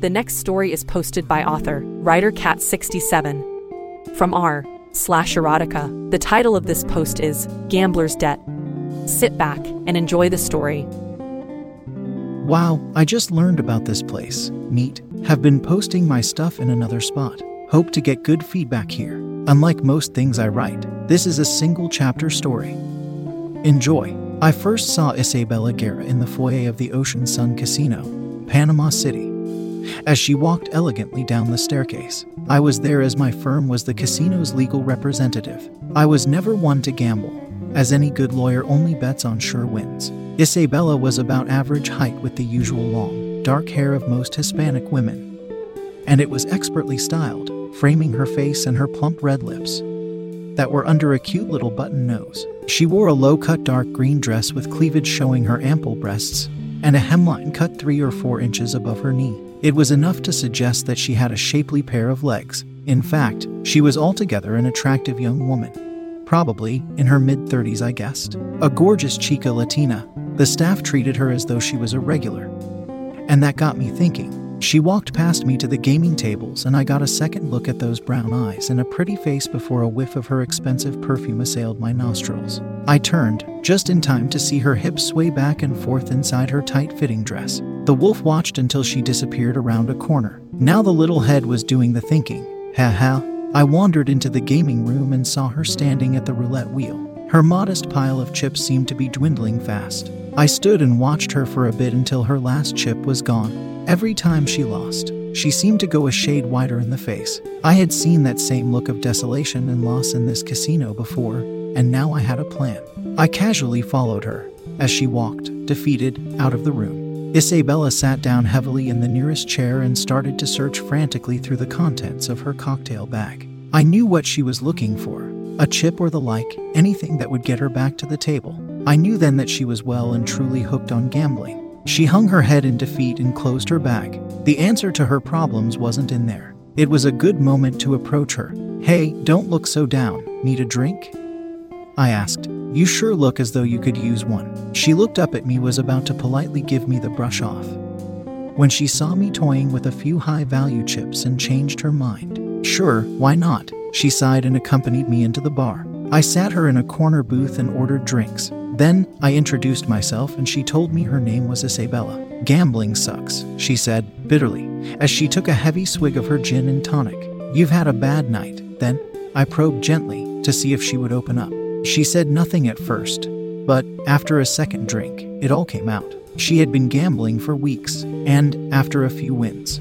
The next story is posted by author Writer Cat 67 from r slash erotica. The title of this post is Gambler's Debt. Sit back and enjoy the story. Wow, I just learned about this place. Neat. Have been posting my stuff in another spot. Hope to get good feedback here. Unlike most things I write, this is a single chapter story. Enjoy. I first saw Isabella Guerra in the foyer of the Ocean Sun Casino, Panama City. As she walked elegantly down the staircase, I was there as my firm was the casino's legal representative. I was never one to gamble, as any good lawyer only bets on sure wins. Isabella was about average height with the usual long, dark hair of most Hispanic women, and it was expertly styled, framing her face and her plump red lips that were under a cute little button nose. She wore a low cut dark green dress with cleavage showing her ample breasts and a hemline cut three or four inches above her knee. It was enough to suggest that she had a shapely pair of legs. In fact, she was altogether an attractive young woman. Probably in her mid 30s, I guessed. A gorgeous chica Latina. The staff treated her as though she was a regular. And that got me thinking. She walked past me to the gaming tables, and I got a second look at those brown eyes and a pretty face before a whiff of her expensive perfume assailed my nostrils. I turned, just in time to see her hips sway back and forth inside her tight fitting dress. The wolf watched until she disappeared around a corner. Now the little head was doing the thinking. Ha ha. I wandered into the gaming room and saw her standing at the roulette wheel. Her modest pile of chips seemed to be dwindling fast. I stood and watched her for a bit until her last chip was gone. Every time she lost, she seemed to go a shade whiter in the face. I had seen that same look of desolation and loss in this casino before, and now I had a plan. I casually followed her as she walked, defeated, out of the room. Isabella sat down heavily in the nearest chair and started to search frantically through the contents of her cocktail bag. I knew what she was looking for a chip or the like, anything that would get her back to the table. I knew then that she was well and truly hooked on gambling. She hung her head in defeat and closed her bag. The answer to her problems wasn't in there. It was a good moment to approach her. Hey, don't look so down. Need a drink? I asked. You sure look as though you could use one. She looked up at me, was about to politely give me the brush off. When she saw me toying with a few high value chips and changed her mind. Sure, why not? She sighed and accompanied me into the bar. I sat her in a corner booth and ordered drinks. Then I introduced myself and she told me her name was Isabella. Gambling sucks, she said bitterly, as she took a heavy swig of her gin and tonic. You've had a bad night. Then I probed gently to see if she would open up. She said nothing at first, but after a second drink, it all came out. She had been gambling for weeks, and after a few wins,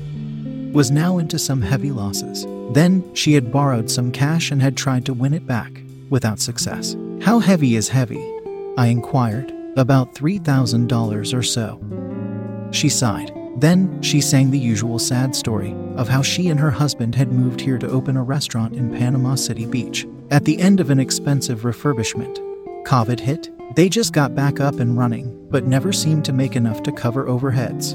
was now into some heavy losses. Then she had borrowed some cash and had tried to win it back, without success. How heavy is heavy? I inquired. About $3,000 or so. She sighed. Then she sang the usual sad story of how she and her husband had moved here to open a restaurant in Panama City Beach. At the end of an expensive refurbishment, COVID hit. They just got back up and running, but never seemed to make enough to cover overheads,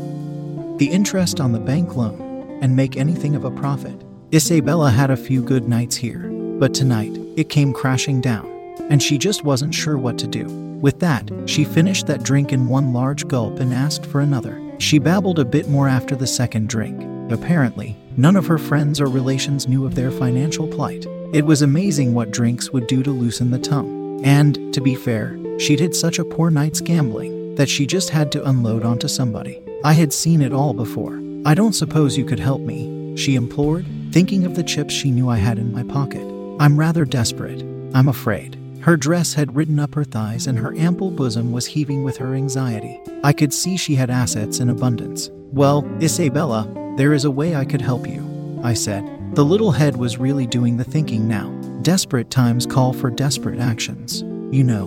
the interest on the bank loan, and make anything of a profit. Isabella had a few good nights here, but tonight it came crashing down, and she just wasn't sure what to do. With that, she finished that drink in one large gulp and asked for another. She babbled a bit more after the second drink. Apparently, none of her friends or relations knew of their financial plight. It was amazing what drinks would do to loosen the tongue. And, to be fair, she'd had such a poor night's gambling that she just had to unload onto somebody. I had seen it all before. I don't suppose you could help me, she implored, thinking of the chips she knew I had in my pocket. I'm rather desperate. I'm afraid. Her dress had ridden up her thighs and her ample bosom was heaving with her anxiety. I could see she had assets in abundance. Well, Isabella, there is a way I could help you, I said. The little head was really doing the thinking now. Desperate times call for desperate actions, you know.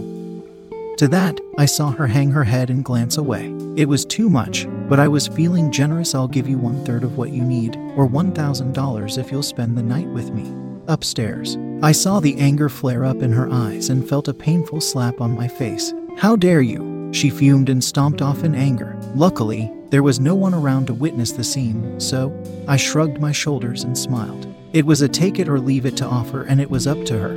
To that, I saw her hang her head and glance away. It was too much, but I was feeling generous. I'll give you one third of what you need, or $1,000 if you'll spend the night with me. Upstairs, I saw the anger flare up in her eyes and felt a painful slap on my face. How dare you? She fumed and stomped off in anger. Luckily, there was no one around to witness the scene, so I shrugged my shoulders and smiled. It was a take it or leave it to offer, and it was up to her.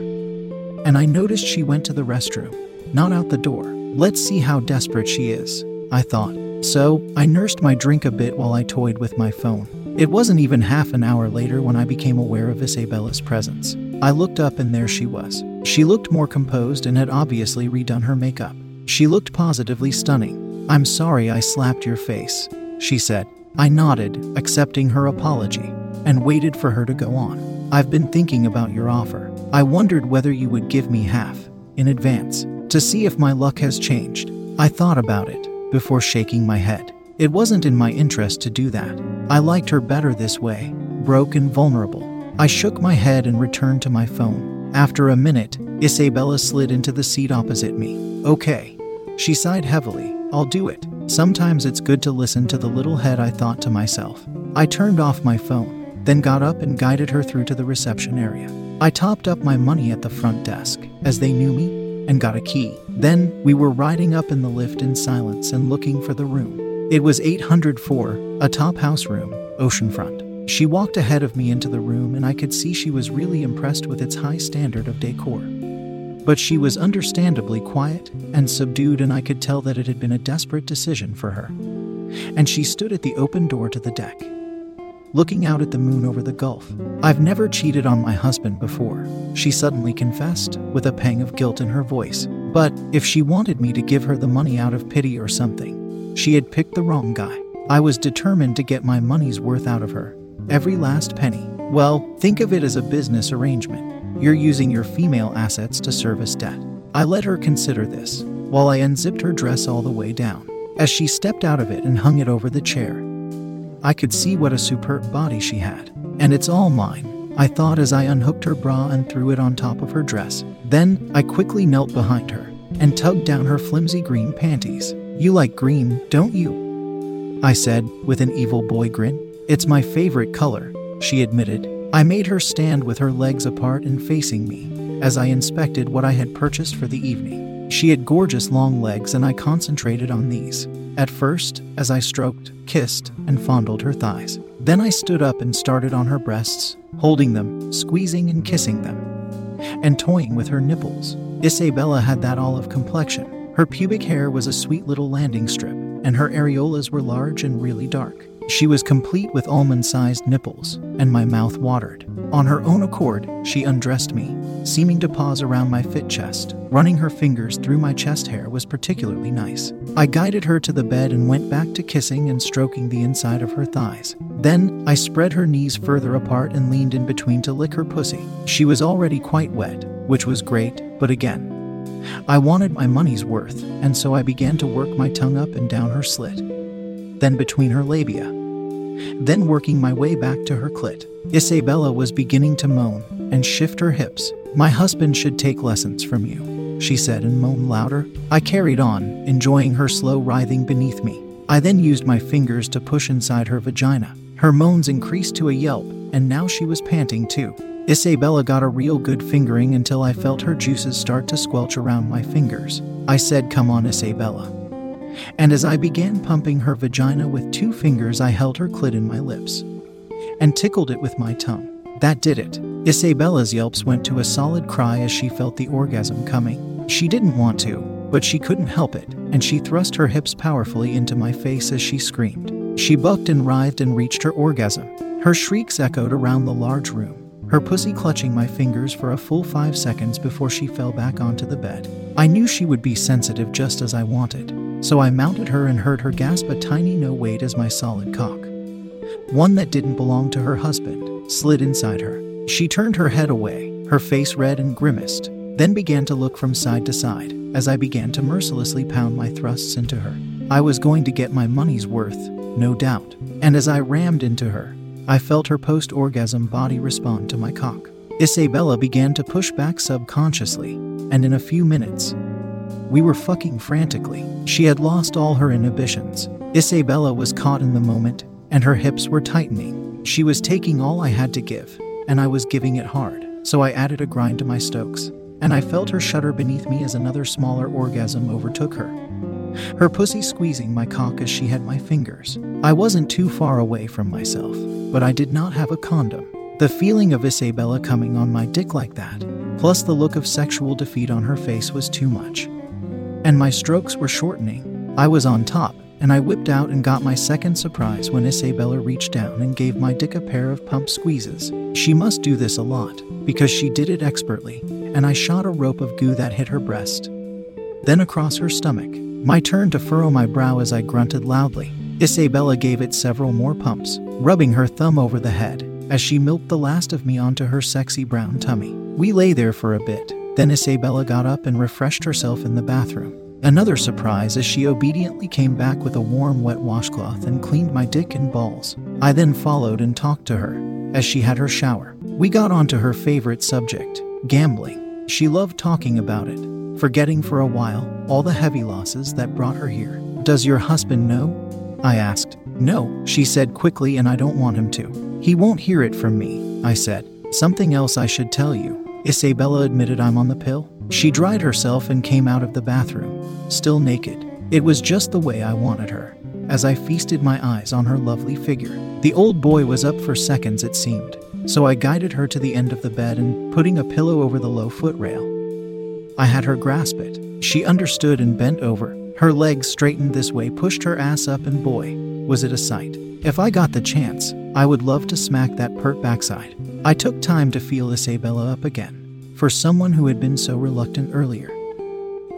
And I noticed she went to the restroom, not out the door. Let's see how desperate she is, I thought. So, I nursed my drink a bit while I toyed with my phone. It wasn't even half an hour later when I became aware of Isabella's presence. I looked up and there she was. She looked more composed and had obviously redone her makeup. She looked positively stunning. I'm sorry I slapped your face, she said. I nodded, accepting her apology, and waited for her to go on. I've been thinking about your offer. I wondered whether you would give me half, in advance, to see if my luck has changed. I thought about it before shaking my head. It wasn't in my interest to do that. I liked her better this way, broke and vulnerable. I shook my head and returned to my phone. After a minute, Isabella slid into the seat opposite me. Okay. She sighed heavily. I'll do it. Sometimes it's good to listen to the little head, I thought to myself. I turned off my phone, then got up and guided her through to the reception area. I topped up my money at the front desk, as they knew me, and got a key. Then we were riding up in the lift in silence and looking for the room. It was 804, a top house room, oceanfront. She walked ahead of me into the room, and I could see she was really impressed with its high standard of decor. But she was understandably quiet and subdued, and I could tell that it had been a desperate decision for her. And she stood at the open door to the deck, looking out at the moon over the gulf. I've never cheated on my husband before, she suddenly confessed, with a pang of guilt in her voice. But if she wanted me to give her the money out of pity or something, she had picked the wrong guy. I was determined to get my money's worth out of her, every last penny. Well, think of it as a business arrangement. You're using your female assets to service debt. I let her consider this, while I unzipped her dress all the way down. As she stepped out of it and hung it over the chair, I could see what a superb body she had. And it's all mine, I thought as I unhooked her bra and threw it on top of her dress. Then I quickly knelt behind her and tugged down her flimsy green panties. You like green, don't you? I said, with an evil boy grin. It's my favorite color, she admitted. I made her stand with her legs apart and facing me as I inspected what I had purchased for the evening. She had gorgeous long legs, and I concentrated on these. At first, as I stroked, kissed, and fondled her thighs. Then I stood up and started on her breasts, holding them, squeezing and kissing them, and toying with her nipples. Isabella had that olive complexion. Her pubic hair was a sweet little landing strip, and her areolas were large and really dark. She was complete with almond sized nipples, and my mouth watered. On her own accord, she undressed me, seeming to pause around my fit chest. Running her fingers through my chest hair was particularly nice. I guided her to the bed and went back to kissing and stroking the inside of her thighs. Then, I spread her knees further apart and leaned in between to lick her pussy. She was already quite wet, which was great, but again, I wanted my money's worth, and so I began to work my tongue up and down her slit, then between her labia then working my way back to her clit. Isabella was beginning to moan and shift her hips. My husband should take lessons from you, she said and moaned louder. I carried on, enjoying her slow writhing beneath me. I then used my fingers to push inside her vagina. Her moans increased to a yelp, and now she was panting too. Isabella got a real good fingering until I felt her juices start to squelch around my fingers. I said, Come on, Isabella and as I began pumping her vagina with two fingers, I held her clit in my lips and tickled it with my tongue. That did it. Isabella's yelps went to a solid cry as she felt the orgasm coming. She didn't want to, but she couldn't help it, and she thrust her hips powerfully into my face as she screamed. She bucked and writhed and reached her orgasm. Her shrieks echoed around the large room, her pussy clutching my fingers for a full five seconds before she fell back onto the bed. I knew she would be sensitive just as I wanted, so I mounted her and heard her gasp a tiny no weight as my solid cock. One that didn't belong to her husband slid inside her. She turned her head away, Her face red and grimaced, then began to look from side to side as I began to mercilessly pound my thrusts into her. I was going to get my money's worth, no doubt, and as I rammed into her, I felt her post orgasm body respond to my cock. Isabella began to push back subconsciously, and in a few minutes, we were fucking frantically. She had lost all her inhibitions. Isabella was caught in the moment, and her hips were tightening. She was taking all I had to give, and I was giving it hard. So I added a grind to my stokes, and I felt her shudder beneath me as another smaller orgasm overtook her. Her pussy squeezing my cock as she had my fingers. I wasn't too far away from myself, but I did not have a condom. The feeling of Isabella coming on my dick like that, plus the look of sexual defeat on her face, was too much. And my strokes were shortening. I was on top, and I whipped out and got my second surprise when Isabella reached down and gave my dick a pair of pump squeezes. She must do this a lot, because she did it expertly, and I shot a rope of goo that hit her breast. Then across her stomach. My turn to furrow my brow as I grunted loudly. Isabella gave it several more pumps, rubbing her thumb over the head as she milked the last of me onto her sexy brown tummy. We lay there for a bit. Then Isabella got up and refreshed herself in the bathroom. Another surprise as she obediently came back with a warm, wet washcloth and cleaned my dick and balls. I then followed and talked to her as she had her shower. We got onto her favorite subject gambling. She loved talking about it, forgetting for a while all the heavy losses that brought her here. Does your husband know? I asked. No, she said quickly, and I don't want him to. He won't hear it from me, I said. Something else I should tell you. Isabella admitted I'm on the pill. She dried herself and came out of the bathroom, still naked. It was just the way I wanted her, as I feasted my eyes on her lovely figure. The old boy was up for seconds, it seemed, so I guided her to the end of the bed and putting a pillow over the low footrail. I had her grasp it. She understood and bent over. Her legs straightened this way, pushed her ass up, and boy, was it a sight. If I got the chance, I would love to smack that pert backside. I took time to feel Isabella up again, for someone who had been so reluctant earlier.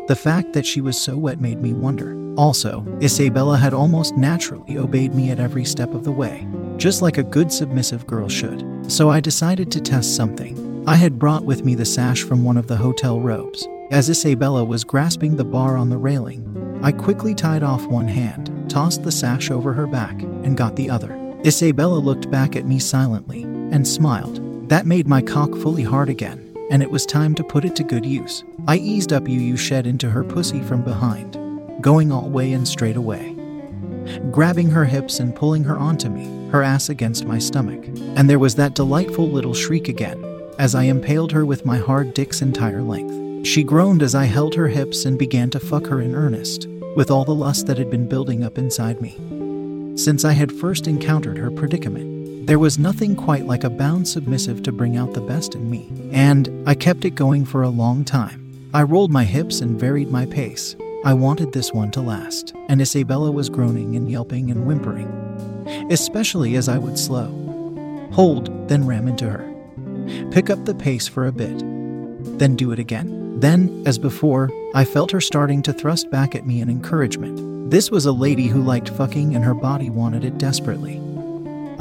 The fact that she was so wet made me wonder. Also, Isabella had almost naturally obeyed me at every step of the way, just like a good submissive girl should. So I decided to test something. I had brought with me the sash from one of the hotel robes. As Isabella was grasping the bar on the railing, I quickly tied off one hand, tossed the sash over her back, and got the other. Isabella looked back at me silently and smiled. That made my cock fully hard again, and it was time to put it to good use. I eased up UU shed into her pussy from behind, going all way and straight away. Grabbing her hips and pulling her onto me, her ass against my stomach. And there was that delightful little shriek again, as I impaled her with my hard dick's entire length. She groaned as I held her hips and began to fuck her in earnest with all the lust that had been building up inside me. Since I had first encountered her predicament, there was nothing quite like a bound submissive to bring out the best in me, and I kept it going for a long time. I rolled my hips and varied my pace. I wanted this one to last, and Isabella was groaning and yelping and whimpering, especially as I would slow, hold, then ram into her. Pick up the pace for a bit, then do it again. Then, as before, I felt her starting to thrust back at me in encouragement. This was a lady who liked fucking and her body wanted it desperately.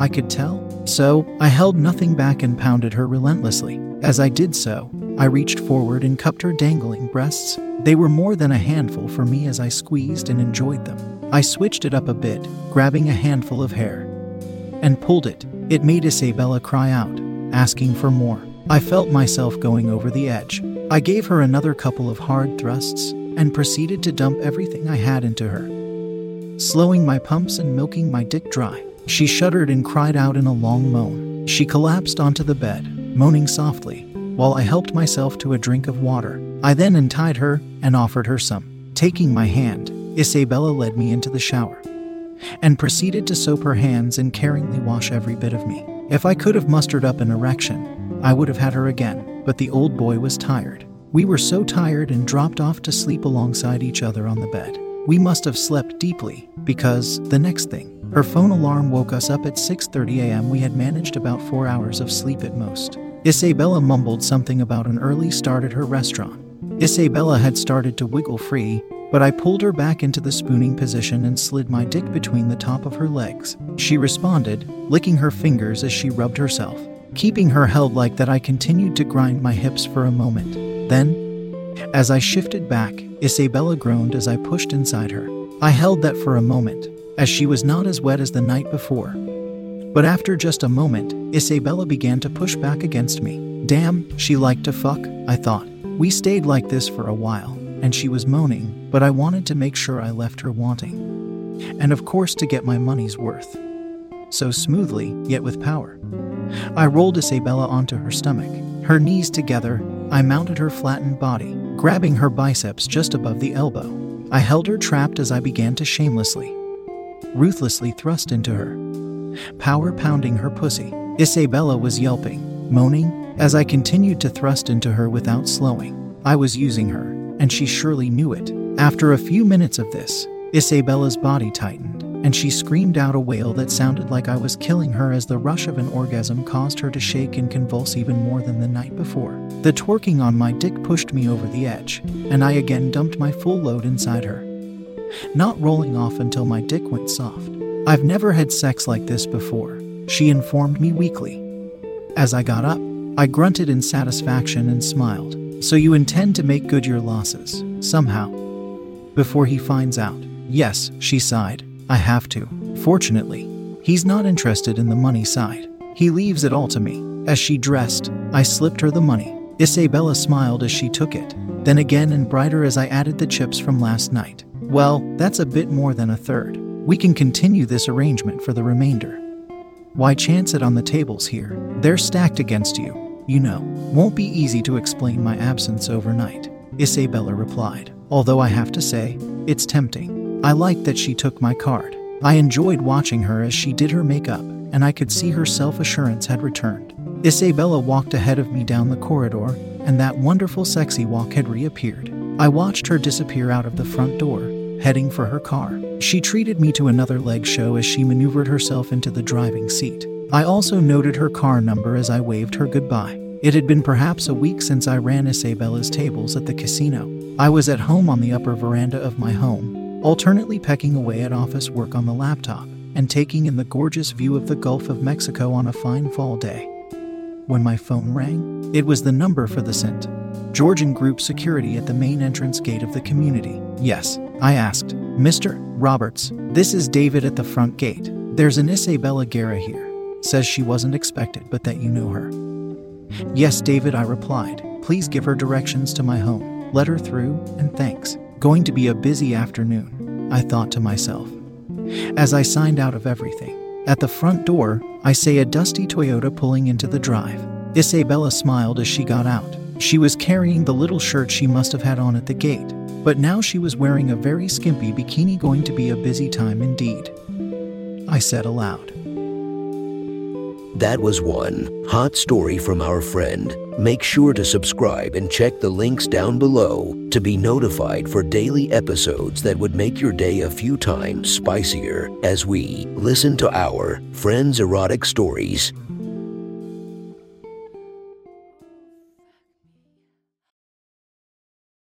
I could tell. So, I held nothing back and pounded her relentlessly. As I did so, I reached forward and cupped her dangling breasts. They were more than a handful for me as I squeezed and enjoyed them. I switched it up a bit, grabbing a handful of hair, and pulled it. It made Isabella cry out, asking for more. I felt myself going over the edge. I gave her another couple of hard thrusts and proceeded to dump everything I had into her, slowing my pumps and milking my dick dry. She shuddered and cried out in a long moan. She collapsed onto the bed, moaning softly, while I helped myself to a drink of water. I then untied her and offered her some. Taking my hand, Isabella led me into the shower and proceeded to soap her hands and caringly wash every bit of me. If I could have mustered up an erection, I would have had her again but the old boy was tired. We were so tired and dropped off to sleep alongside each other on the bed. We must have slept deeply because the next thing, her phone alarm woke us up at 6:30 a.m. We had managed about 4 hours of sleep at most. Isabella mumbled something about an early start at her restaurant. Isabella had started to wiggle free, but I pulled her back into the spooning position and slid my dick between the top of her legs. She responded, licking her fingers as she rubbed herself. Keeping her held like that, I continued to grind my hips for a moment. Then, as I shifted back, Isabella groaned as I pushed inside her. I held that for a moment, as she was not as wet as the night before. But after just a moment, Isabella began to push back against me. Damn, she liked to fuck, I thought. We stayed like this for a while, and she was moaning, but I wanted to make sure I left her wanting. And of course, to get my money's worth. So smoothly, yet with power. I rolled Isabella onto her stomach, her knees together. I mounted her flattened body, grabbing her biceps just above the elbow. I held her trapped as I began to shamelessly, ruthlessly thrust into her, power pounding her pussy. Isabella was yelping, moaning, as I continued to thrust into her without slowing. I was using her, and she surely knew it. After a few minutes of this, Isabella's body tightened, and she screamed out a wail that sounded like I was killing her as the rush of an orgasm caused her to shake and convulse even more than the night before. The twerking on my dick pushed me over the edge, and I again dumped my full load inside her, not rolling off until my dick went soft. I've never had sex like this before, she informed me weakly. As I got up, I grunted in satisfaction and smiled. So you intend to make good your losses, somehow? Before he finds out. Yes, she sighed. I have to. Fortunately, he's not interested in the money side. He leaves it all to me. As she dressed, I slipped her the money. Isabella smiled as she took it, then again and brighter as I added the chips from last night. Well, that's a bit more than a third. We can continue this arrangement for the remainder. Why chance it on the tables here? They're stacked against you. You know, won't be easy to explain my absence overnight. Isabella replied, although I have to say, it's tempting. I liked that she took my card. I enjoyed watching her as she did her makeup, and I could see her self assurance had returned. Isabella walked ahead of me down the corridor, and that wonderful sexy walk had reappeared. I watched her disappear out of the front door, heading for her car. She treated me to another leg show as she maneuvered herself into the driving seat. I also noted her car number as I waved her goodbye. It had been perhaps a week since I ran Isabella's tables at the casino. I was at home on the upper veranda of my home, alternately pecking away at office work on the laptop and taking in the gorgeous view of the Gulf of Mexico on a fine fall day. When my phone rang, it was the number for the St. Georgian Group security at the main entrance gate of the community. Yes, I asked. Mr. Roberts, this is David at the front gate. There's an Isabella Guerra here. Says she wasn't expected, but that you knew her. Yes, David, I replied. Please give her directions to my home. Let her through, and thanks. Going to be a busy afternoon, I thought to myself. As I signed out of everything. At the front door, I say a dusty Toyota pulling into the drive. Isabella smiled as she got out. She was carrying the little shirt she must have had on at the gate, but now she was wearing a very skimpy bikini, going to be a busy time indeed. I said aloud. That was one hot story from our friend. Make sure to subscribe and check the links down below to be notified for daily episodes that would make your day a few times spicier as we listen to our friends' erotic stories.